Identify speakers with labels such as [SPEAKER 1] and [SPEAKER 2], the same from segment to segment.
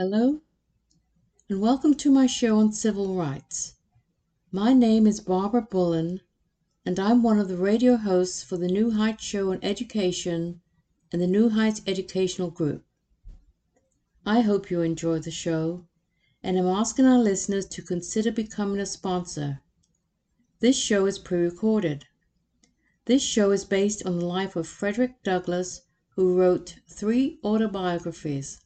[SPEAKER 1] Hello, and welcome to my show on civil rights. My name is Barbara Bullen, and I'm one of the radio hosts for the New Heights Show on Education and the New Heights Educational Group. I hope you enjoy the show, and I'm asking our listeners to consider becoming a sponsor. This show is pre recorded. This show is based on the life of Frederick Douglass, who wrote three autobiographies.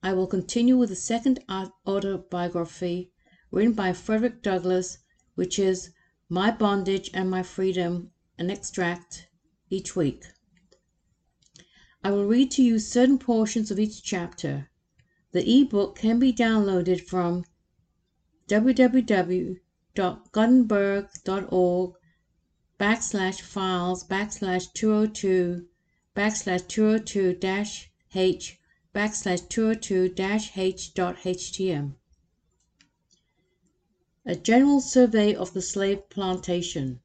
[SPEAKER 1] I will continue with the second autobiography written by Frederick Douglass, which is My Bondage and My Freedom, an extract each week. I will read to you certain portions of each chapter. The e-book can be downloaded from www.gutenberg.org backslash files backslash 202 backslash 202 dash h backslash 202-h.htm. A general survey of the slave plantation.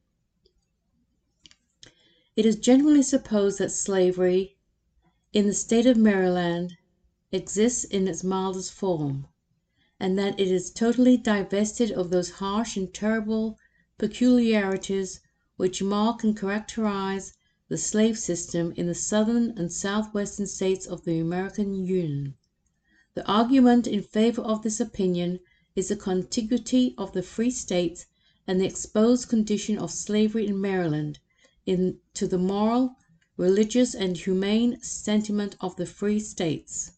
[SPEAKER 1] It is generally supposed that slavery in the state of Maryland exists in its mildest form, and that it is totally divested of those harsh and terrible peculiarities which mark and characterize the slave system in the Southern and Southwestern States of the American Union. The argument in favor of this opinion is the contiguity of the free States and the exposed condition of slavery in Maryland in, to the moral, religious, and humane sentiment of the free States.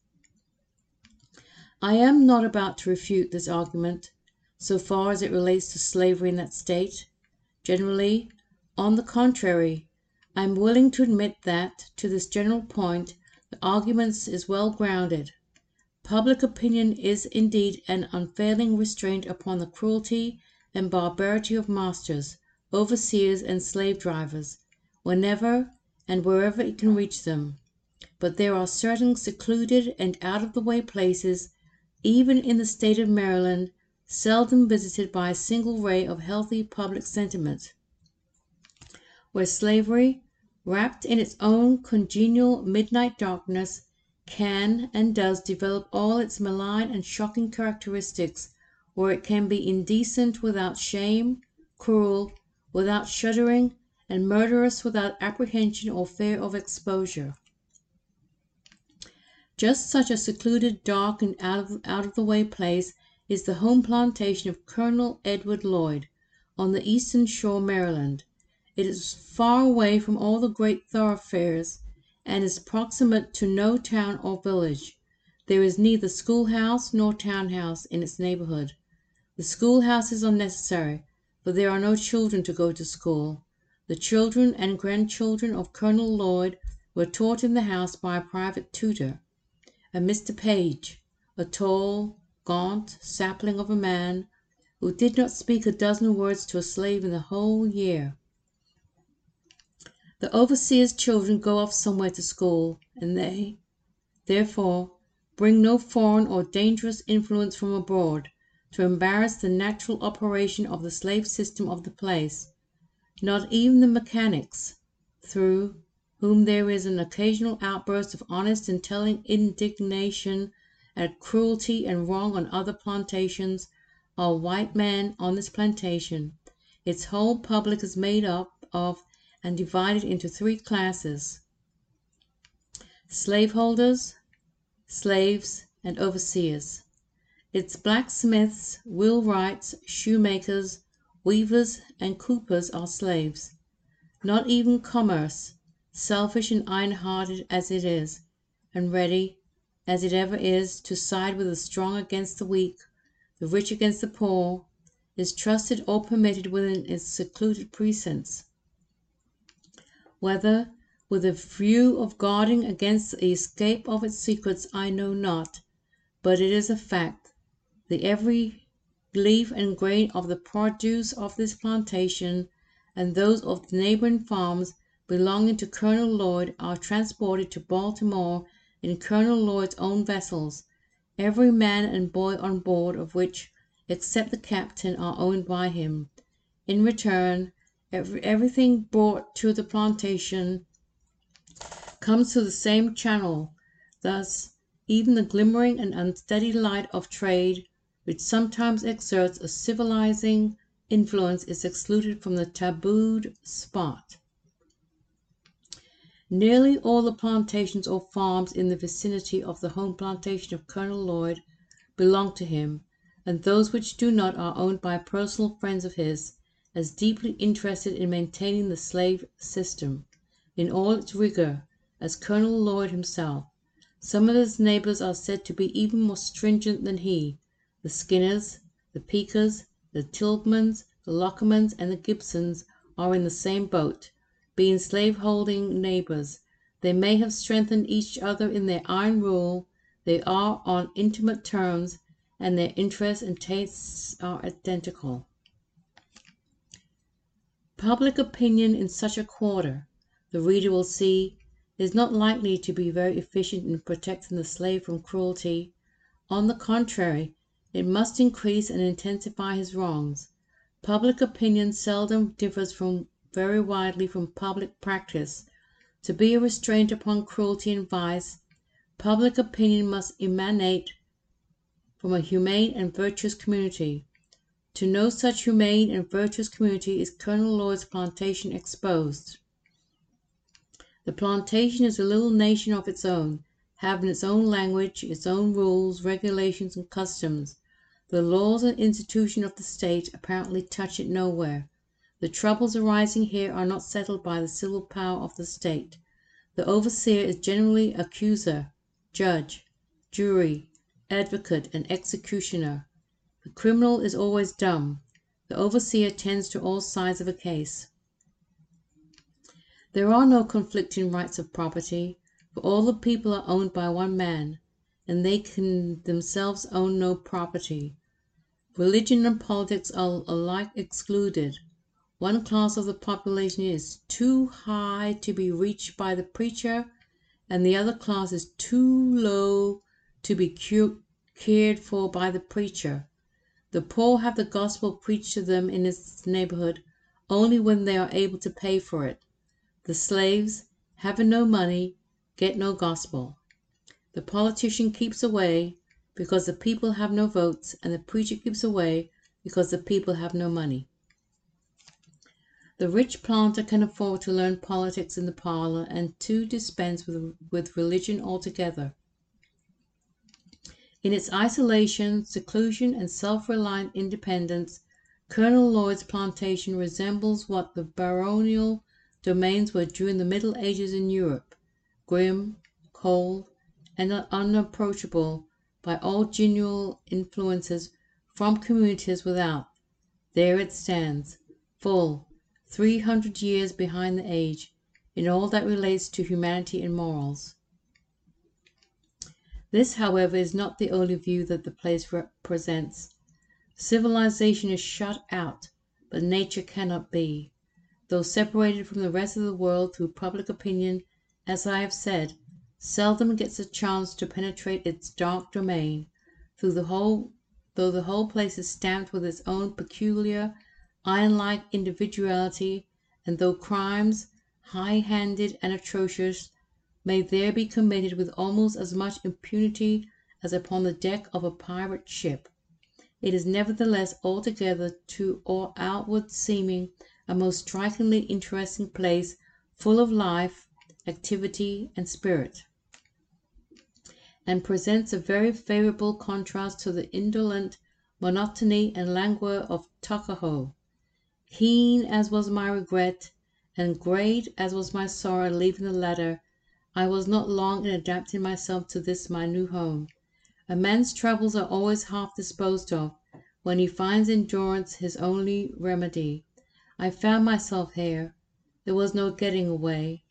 [SPEAKER 1] I am not about to refute this argument, so far as it relates to slavery in that State. Generally, on the contrary, I am willing to admit that, to this general point, the argument is well grounded. Public opinion is indeed an unfailing restraint upon the cruelty and barbarity of masters, overseers, and slave drivers, whenever and wherever it can reach them; but there are certain secluded and out of the way places, even in the State of Maryland, seldom visited by a single ray of healthy public sentiment, where slavery wrapped in its own congenial midnight darkness, can and does develop all its malign and shocking characteristics, where it can be indecent without shame, cruel without shuddering, and murderous without apprehension or fear of exposure. Just such a secluded, dark, and out of, out of the way place is the home plantation of Colonel Edward Lloyd, on the eastern shore, Maryland. It is far away from all the great thoroughfares, and is proximate to no town or village. There is neither schoolhouse nor town house in its neighborhood. The schoolhouses are necessary, but there are no children to go to school. The children and grandchildren of Colonel Lloyd were taught in the house by a private tutor, a Mr. Page, a tall, gaunt sapling of a man, who did not speak a dozen words to a slave in the whole year. The overseer's children go off somewhere to school, and they, therefore, bring no foreign or dangerous influence from abroad to embarrass the natural operation of the slave system of the place; not even the mechanics, through whom there is an occasional outburst of honest and telling indignation at cruelty and wrong on other plantations, are white men on this plantation, its whole public is made up of and divided into three classes slaveholders, slaves, and overseers. Its blacksmiths, wheelwrights, shoemakers, weavers, and coopers are slaves. Not even commerce, selfish and iron hearted as it is, and ready, as it ever is, to side with the strong against the weak, the rich against the poor, is trusted or permitted within its secluded precincts. Whether with a view of guarding against the escape of its secrets I know not, but it is a fact that every leaf and grain of the produce of this plantation and those of the neighboring farms belonging to Colonel Lloyd are transported to Baltimore in Colonel Lloyd's own vessels, every man and boy on board of which, except the captain, are owned by him. In return, every, everything brought to the plantation comes through the same channel; thus even the glimmering and unsteady light of trade, which sometimes exerts a civilizing influence, is excluded from the tabooed spot. Nearly all the plantations or farms in the vicinity of the home plantation of Colonel Lloyd belong to him, and those which do not are owned by personal friends of his, as deeply interested in maintaining the slave system, in all its rigor as Colonel Lloyd himself. Some of his neighbors are said to be even more stringent than he. The Skinners, the Peakers, the Tilghmans, the Lockermans, and the Gibsons are in the same boat. Being slaveholding neighbors, they may have strengthened each other in their iron rule; they are on intimate terms, and their interests and tastes are identical. Public opinion in such a quarter, the reader will see is not likely to be very efficient in protecting the slave from cruelty; on the contrary, it must increase and intensify his wrongs. Public opinion seldom differs very widely from public practice. To be a restraint upon cruelty and vice, public opinion must emanate from a humane and virtuous community. To no such humane and virtuous community is Colonel Lloyd's plantation exposed. The plantation is a little nation of its own, having its own language, its own rules, regulations, and customs. The laws and institutions of the state apparently touch it nowhere. The troubles arising here are not settled by the civil power of the state. The overseer is generally accuser, judge, jury, advocate, and executioner. The criminal is always dumb. The overseer tends to all sides of a case. There are no conflicting rights of property, for all the people are owned by one man, and they can themselves own no property. Religion and politics are alike excluded. One class of the population is too high to be reached by the preacher, and the other class is too low to be cared for by the preacher. The poor have the gospel preached to them in its neighborhood only when they are able to pay for it. The slaves, having no money, get no gospel. The politician keeps away because the people have no votes, and the preacher keeps away because the people have no money. The rich planter can afford to learn politics in the parlor and to dispense with, with religion altogether. In its isolation, seclusion, and self reliant independence, Colonel Lloyd's plantation resembles what the baronial domains were during the Middle Ages in Europe, grim, cold, and unapproachable by all genial influences from communities without. There it stands, full three hundred years behind the age, in all that relates to humanity and morals. This, however, is not the only view that the place presents. Civilization is shut out, but nature cannot be though separated from the rest of the world through public opinion, as I have said, seldom gets a chance to penetrate its dark domain, though the whole though the whole place is stamped with its own peculiar, iron like individuality, and though crimes, high handed and atrocious, may there be committed with almost as much impunity as upon the deck of a pirate ship, it is nevertheless altogether to all outward seeming a most strikingly interesting place full of life, activity, and spirit, and presents a very favorable contrast to the indolent monotony and languor of Tuckahoe. Keen as was my regret, and great as was my sorrow at leaving the latter, I was not long in adapting myself to this my new home. A man's troubles are always half disposed of when he finds endurance his only remedy. I found myself here; there was no getting away,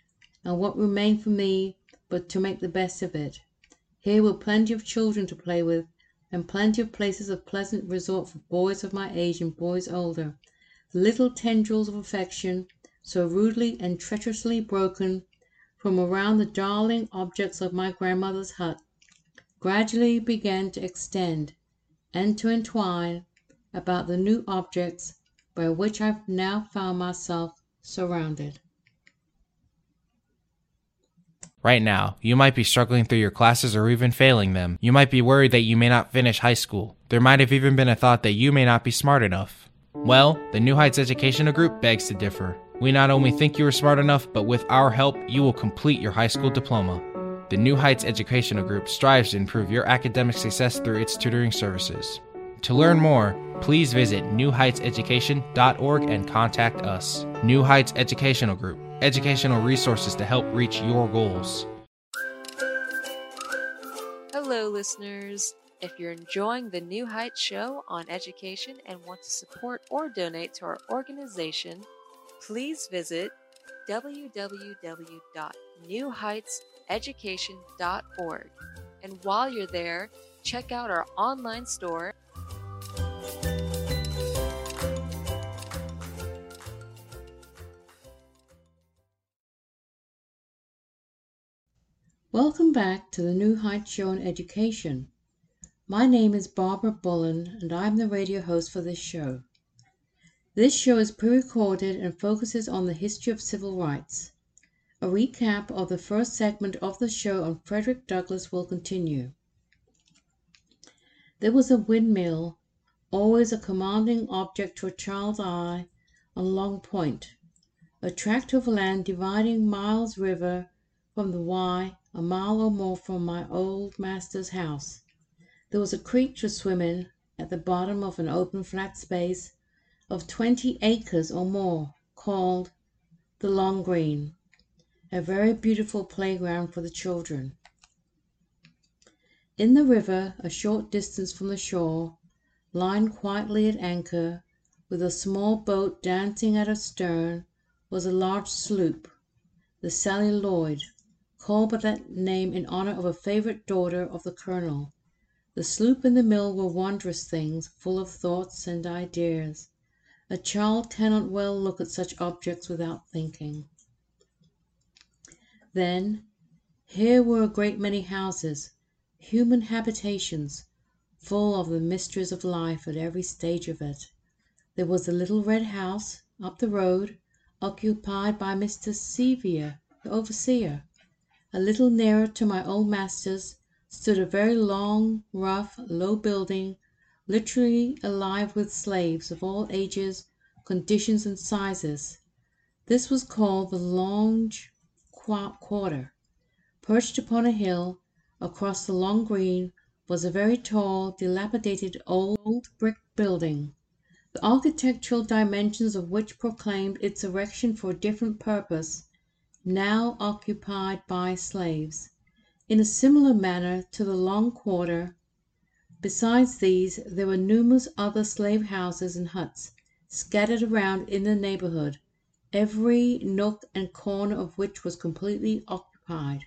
[SPEAKER 1] and what remained for me but to make the best of it? Here were plenty of children to play with, and plenty of places of pleasant resort for boys of my age and boys older. The little tendrils of affection, so rudely and treacherously broken from around the darling objects of my grandmother's hut, gradually began to extend and to entwine about the new objects by which I now found myself surrounded.
[SPEAKER 2] Right now, you might be struggling through your classes or even failing them. You might be worried that you may not finish high school. There might have even been a thought that you may not be smart enough. Well, the New Heights Educational Group begs to differ. We not only think you are smart enough, but with our help, you will complete your high school diploma. The New Heights Educational Group strives to improve your academic success through its tutoring services. To learn more, please visit newheightseducation.org and contact us. New Heights Educational Group, educational resources to help reach your goals.
[SPEAKER 3] Hello, listeners. If you're enjoying the New Heights show on education and want to support or donate to our organization, please visit www.newheightseducation.org. And while you're there, check out our online store
[SPEAKER 1] Welcome back to the New Heights Show on Education. My name is Barbara Bullen, and I'm the radio host for this show. This show is pre recorded and focuses on the history of civil rights. A recap of the first segment of the show on Frederick Douglass will continue. There was a windmill, always a commanding object to a child's eye, on Long Point, a tract of land dividing Miles River from the Wye a mile or more from my old master's house. There was a creek to swim in at the bottom of an open flat space of twenty acres or more, called the Long Green, a very beautiful playground for the children. In the river, a short distance from the shore, lying quietly at anchor, with a small boat dancing at her stern, was a large sloop, the Sally Lloyd called by that name in honor of a favorite daughter of the colonel. The sloop and the mill were wondrous things, full of thoughts and ideas. A child cannot well look at such objects without thinking. Then, here were a great many houses, human habitations, full of the mysteries of life at every stage of it. There was the little red house, up the road, occupied by Mr. Sevier, the overseer. A little nearer to my old master's stood a very long, rough, low building, literally alive with slaves of all ages, conditions, and sizes. This was called the Long Quarter. Perched upon a hill, across the long green, was a very tall, dilapidated old brick building, the architectural dimensions of which proclaimed its erection for a different purpose now occupied by slaves, in a similar manner to the Long Quarter. Besides these there were numerous other slave houses and huts scattered around in the neighborhood, every nook and corner of which was completely occupied.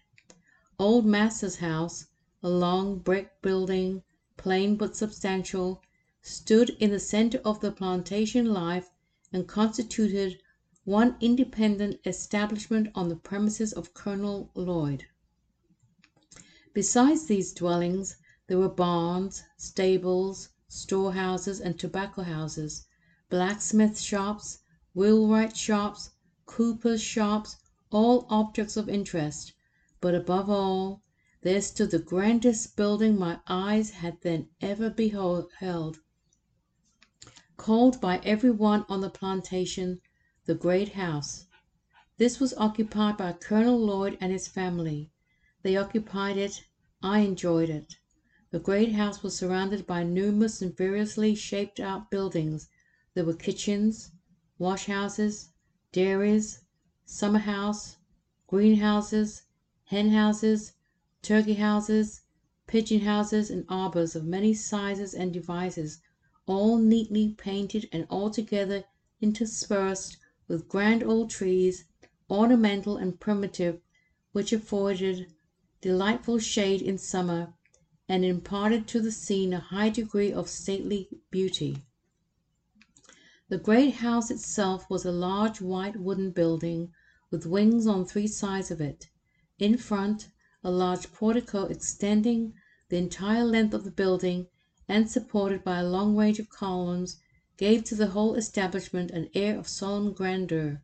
[SPEAKER 1] Old master's house, a long brick building, plain but substantial, stood in the center of the plantation life and constituted one independent establishment on the premises of Colonel Lloyd. Besides these dwellings there were barns, stables, storehouses, and tobacco houses, blacksmith shops, wheelwright shops, coopers' shops, all objects of interest; but above all, there stood the grandest building my eyes had then ever beheld called by every one on the plantation the Great House. This was occupied by Colonel Lloyd and his family. They occupied it. I enjoyed it. The great house was surrounded by numerous and variously shaped out buildings. There were kitchens, wash houses, dairies, summer house, greenhouses, hen houses, turkey houses, pigeon houses, and arbors of many sizes and devices, all neatly painted and altogether interspersed with grand old trees, ornamental and primitive, which afforded delightful shade in summer and imparted to the scene a high degree of stately beauty. The great house itself was a large white wooden building with wings on three sides of it. In front, a large portico extending the entire length of the building and supported by a long range of columns gave to the whole establishment an air of solemn grandeur.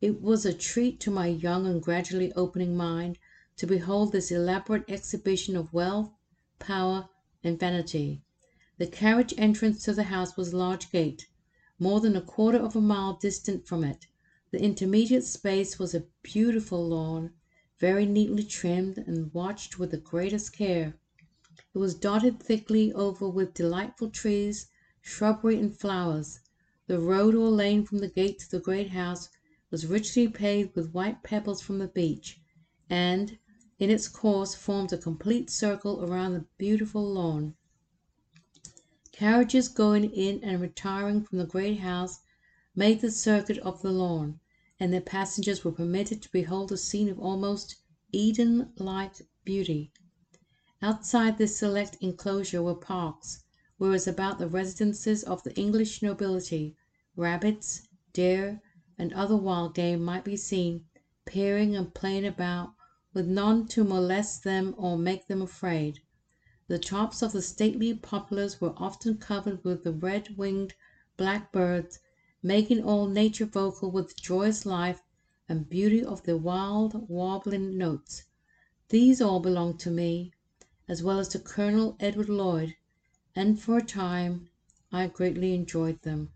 [SPEAKER 1] It was a treat to my young and gradually opening mind to behold this elaborate exhibition of wealth, power, and vanity. The carriage entrance to the house was a large gate, more than a quarter of a mile distant from it. The intermediate space was a beautiful lawn, very neatly trimmed and watched with the greatest care. It was dotted thickly over with delightful trees, shrubbery, and flowers. The road or lane from the gate to the great house was richly paved with white pebbles from the beach, and in its course formed a complete circle around the beautiful lawn. Carriages going in and retiring from the great house made the circuit of the lawn and their passengers were permitted to behold a scene of almost Eden like beauty. Outside this select enclosure were parks, whereas about the residences of the English nobility rabbits, deer, and other wild game might be seen peering and playing about with none to molest them or make them afraid. The tops of the stately poplars were often covered with the red winged blackbirds making all nature vocal with joyous life and beauty of their wild warbling notes. These all belonged to me, as well as to Colonel Edward Lloyd, and for a time I greatly enjoyed them.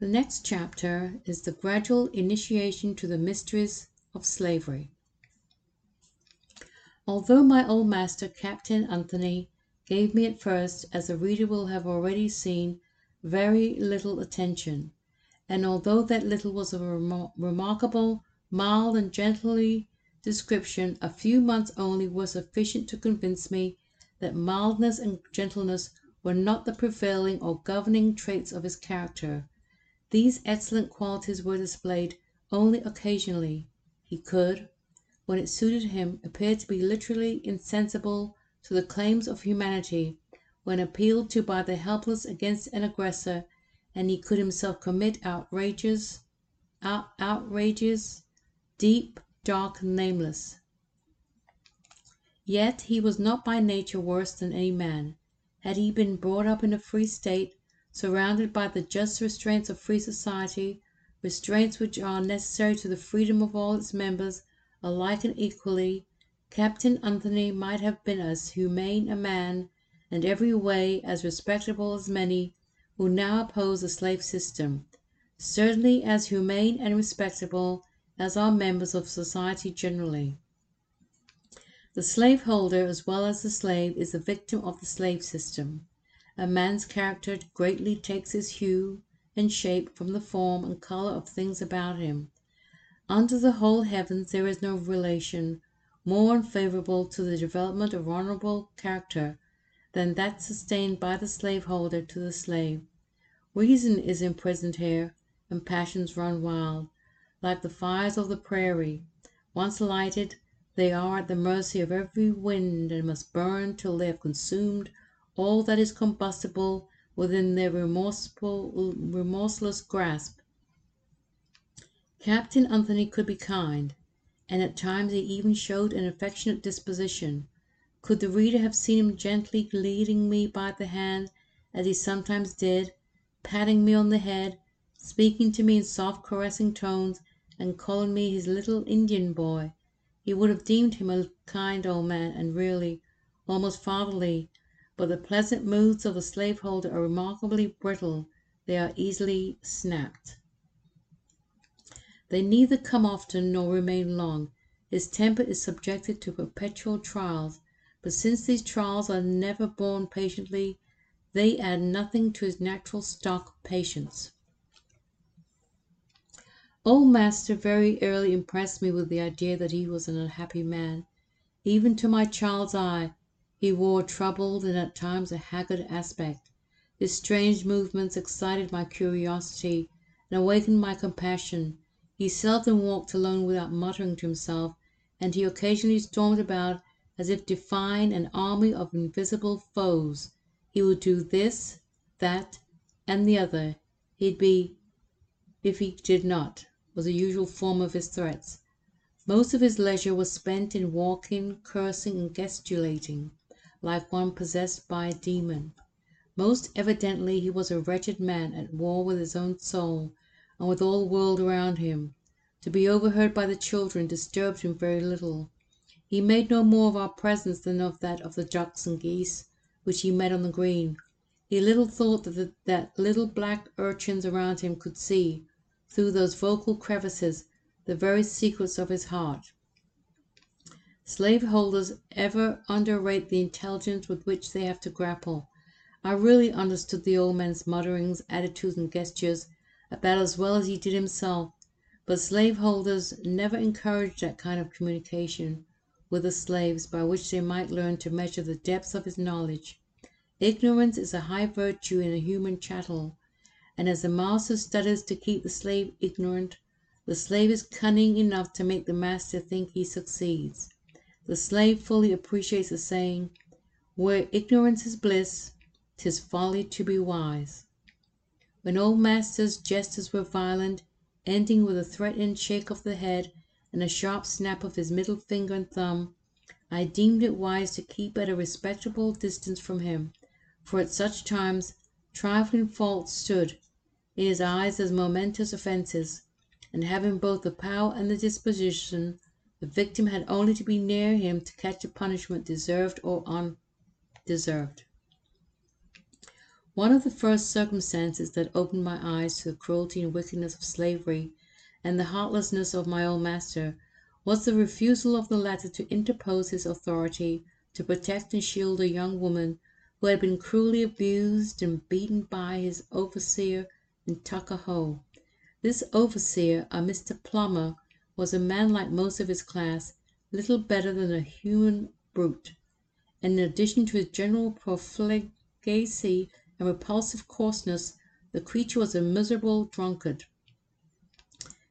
[SPEAKER 1] The next chapter is the gradual initiation to the mysteries of slavery. Although my old master, Captain Anthony, gave me at first, as the reader will have already seen, very little attention, and although that little was of a remarkable, mild, and gently description, a few months only were sufficient to convince me that mildness and gentleness were not the prevailing or governing traits of his character. These excellent qualities were displayed only occasionally. He could, when it suited him, appear to be literally insensible to the claims of humanity when appealed to by the helpless against an aggressor, and he could himself commit outrages, out, outrages deep, dark, nameless. Yet he was not by nature worse than any man. Had he been brought up in a free state, surrounded by the just restraints of free society, restraints which are necessary to the freedom of all its members alike and equally, Captain Anthony might have been as humane a man and every way as respectable as many who now oppose the slave system, certainly as humane and respectable as are members of society generally. The slaveholder as well as the slave is the victim of the slave system. A man's character greatly takes its hue and shape from the form and color of things about him. Under the whole heavens there is no relation more unfavorable to the development of honorable character than that sustained by the slaveholder to the slave. Reason is imprisoned here, and passions run wild, like the fires of the prairie. Once lighted, they are at the mercy of every wind and must burn till they have consumed all that is combustible within their remorseful, remorseless grasp. Captain Anthony could be kind, and at times he even showed an affectionate disposition. Could the reader have seen him gently leading me by the hand, as he sometimes did, patting me on the head, speaking to me in soft caressing tones, and calling me his little Indian boy, he would have deemed him a kind old man, and really almost fatherly, but the pleasant moods of the slaveholder are remarkably brittle, they are easily snapped. They neither come often nor remain long. His temper is subjected to perpetual trials, but since these trials are never borne patiently, they add nothing to his natural stock of patience. Old master very early impressed me with the idea that he was an unhappy man. Even to my child's eye he wore a troubled and at times a haggard aspect. His strange movements excited my curiosity and awakened my compassion. He seldom walked alone without muttering to himself, and he occasionally stormed about as if defying an army of invisible foes. He would do this, that, and the other. He'd be if he did not, was the usual form of his threats. Most of his leisure was spent in walking, cursing, and gesticulating like one possessed by a demon. Most evidently he was a wretched man at war with his own soul and with all the world around him. To be overheard by the children disturbed him very little. He made no more of our presence than of that of the ducks and geese which he met on the green. He little thought that, the, that little black urchins around him could see, through those vocal crevices, the very secrets of his heart. Slaveholders ever underrate the intelligence with which they have to grapple. I really understood the old man's mutterings, attitudes, and gestures about as well as he did himself, but slaveholders never encouraged that kind of communication with the slaves by which they might learn to measure the depths of his knowledge. Ignorance is a high virtue in a human chattel, and as the master studies to keep the slave ignorant, the slave is cunning enough to make the master think he succeeds. The slave fully appreciates the saying, "Where ignorance is bliss, 'tis folly to be wise." When old master's gestures were violent, ending with a threatening shake of the head and a sharp snap of his middle finger and thumb, I deemed it wise to keep at a respectable distance from him, for at such times trifling faults stood in his eyes as momentous offences, and having both the power and the disposition the victim had only to be near him to catch the punishment deserved or undeserved. One of the first circumstances that opened my eyes to the cruelty and wickedness of slavery and the heartlessness of my old master was the refusal of the latter to interpose his authority to protect and shield a young woman who had been cruelly abused and beaten by his overseer in Tuckahoe. This overseer, a Mr. Plummer, was a man like most of his class, little better than a human brute, and in addition to his general profligacy and repulsive coarseness, the creature was a miserable drunkard.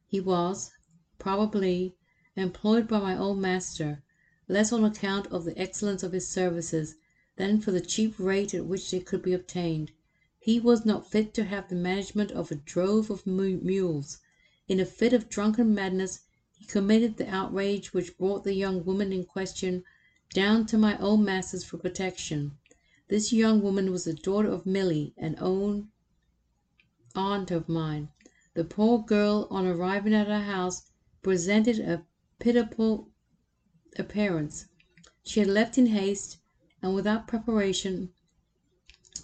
[SPEAKER 1] He was, probably, employed by my old master, less on account of the excellence of his services than for the cheap rate at which they could be obtained. He was not fit to have the management of a drove of mules. In a fit of drunken madness he committed the outrage which brought the young woman in question down to my old master's for protection. This young woman was the daughter of Milly, an old aunt of mine. The poor girl, on arriving at our house, presented a pitiable appearance. She had left in haste, and without preparation,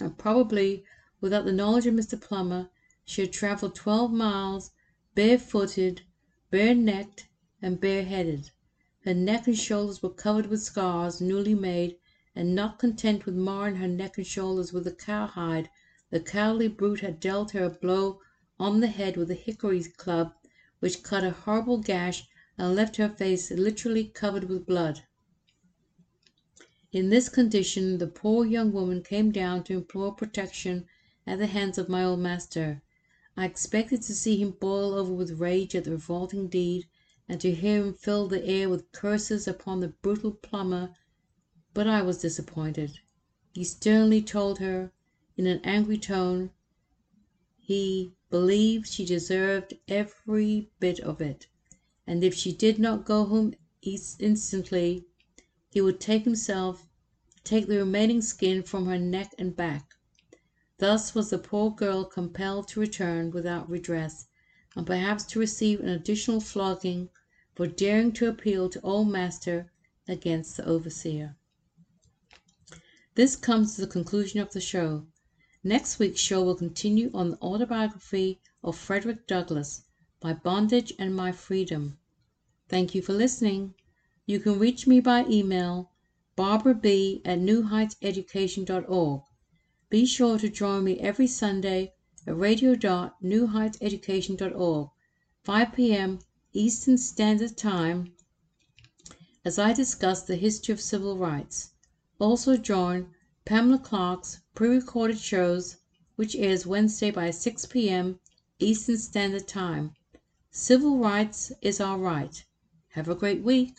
[SPEAKER 1] and probably without the knowledge of Mr. Plummer. She had travelled twelve miles, barefooted, bare necked, and bare-headed. Her neck and shoulders were covered with scars, newly made, and not content with marring her neck and shoulders with the cowhide, the cowardly brute had dealt her a blow on the head with a hickory club which cut a horrible gash and left her face literally covered with blood. In this condition the poor young woman came down to implore protection at the hands of my old master. I expected to see him boil over with rage at the revolting deed and to hear him fill the air with curses upon the brutal Plummer, but I was disappointed. He sternly told her, in an angry tone, he believed she deserved every bit of it, and if she did not go home instantly, he would take himself take the remaining skin from her neck and back. Thus was the poor girl compelled to return without redress, and perhaps to receive an additional flogging for daring to appeal to old master against the overseer. This comes to the conclusion of the show. Next week's show will continue on the autobiography of Frederick Douglass, My Bondage and My Freedom. Thank you for listening. You can reach me by email, Barbara B at newheightseducation.org. Be sure to join me every Sunday at radio.newheightseducation.org, 5 p.m. Eastern Standard Time, as I discuss the history of civil rights. Also join Pamela Clark's pre-recorded shows, which airs Wednesday by 6 p.m. Eastern Standard Time. Civil rights is our right. Have a great week.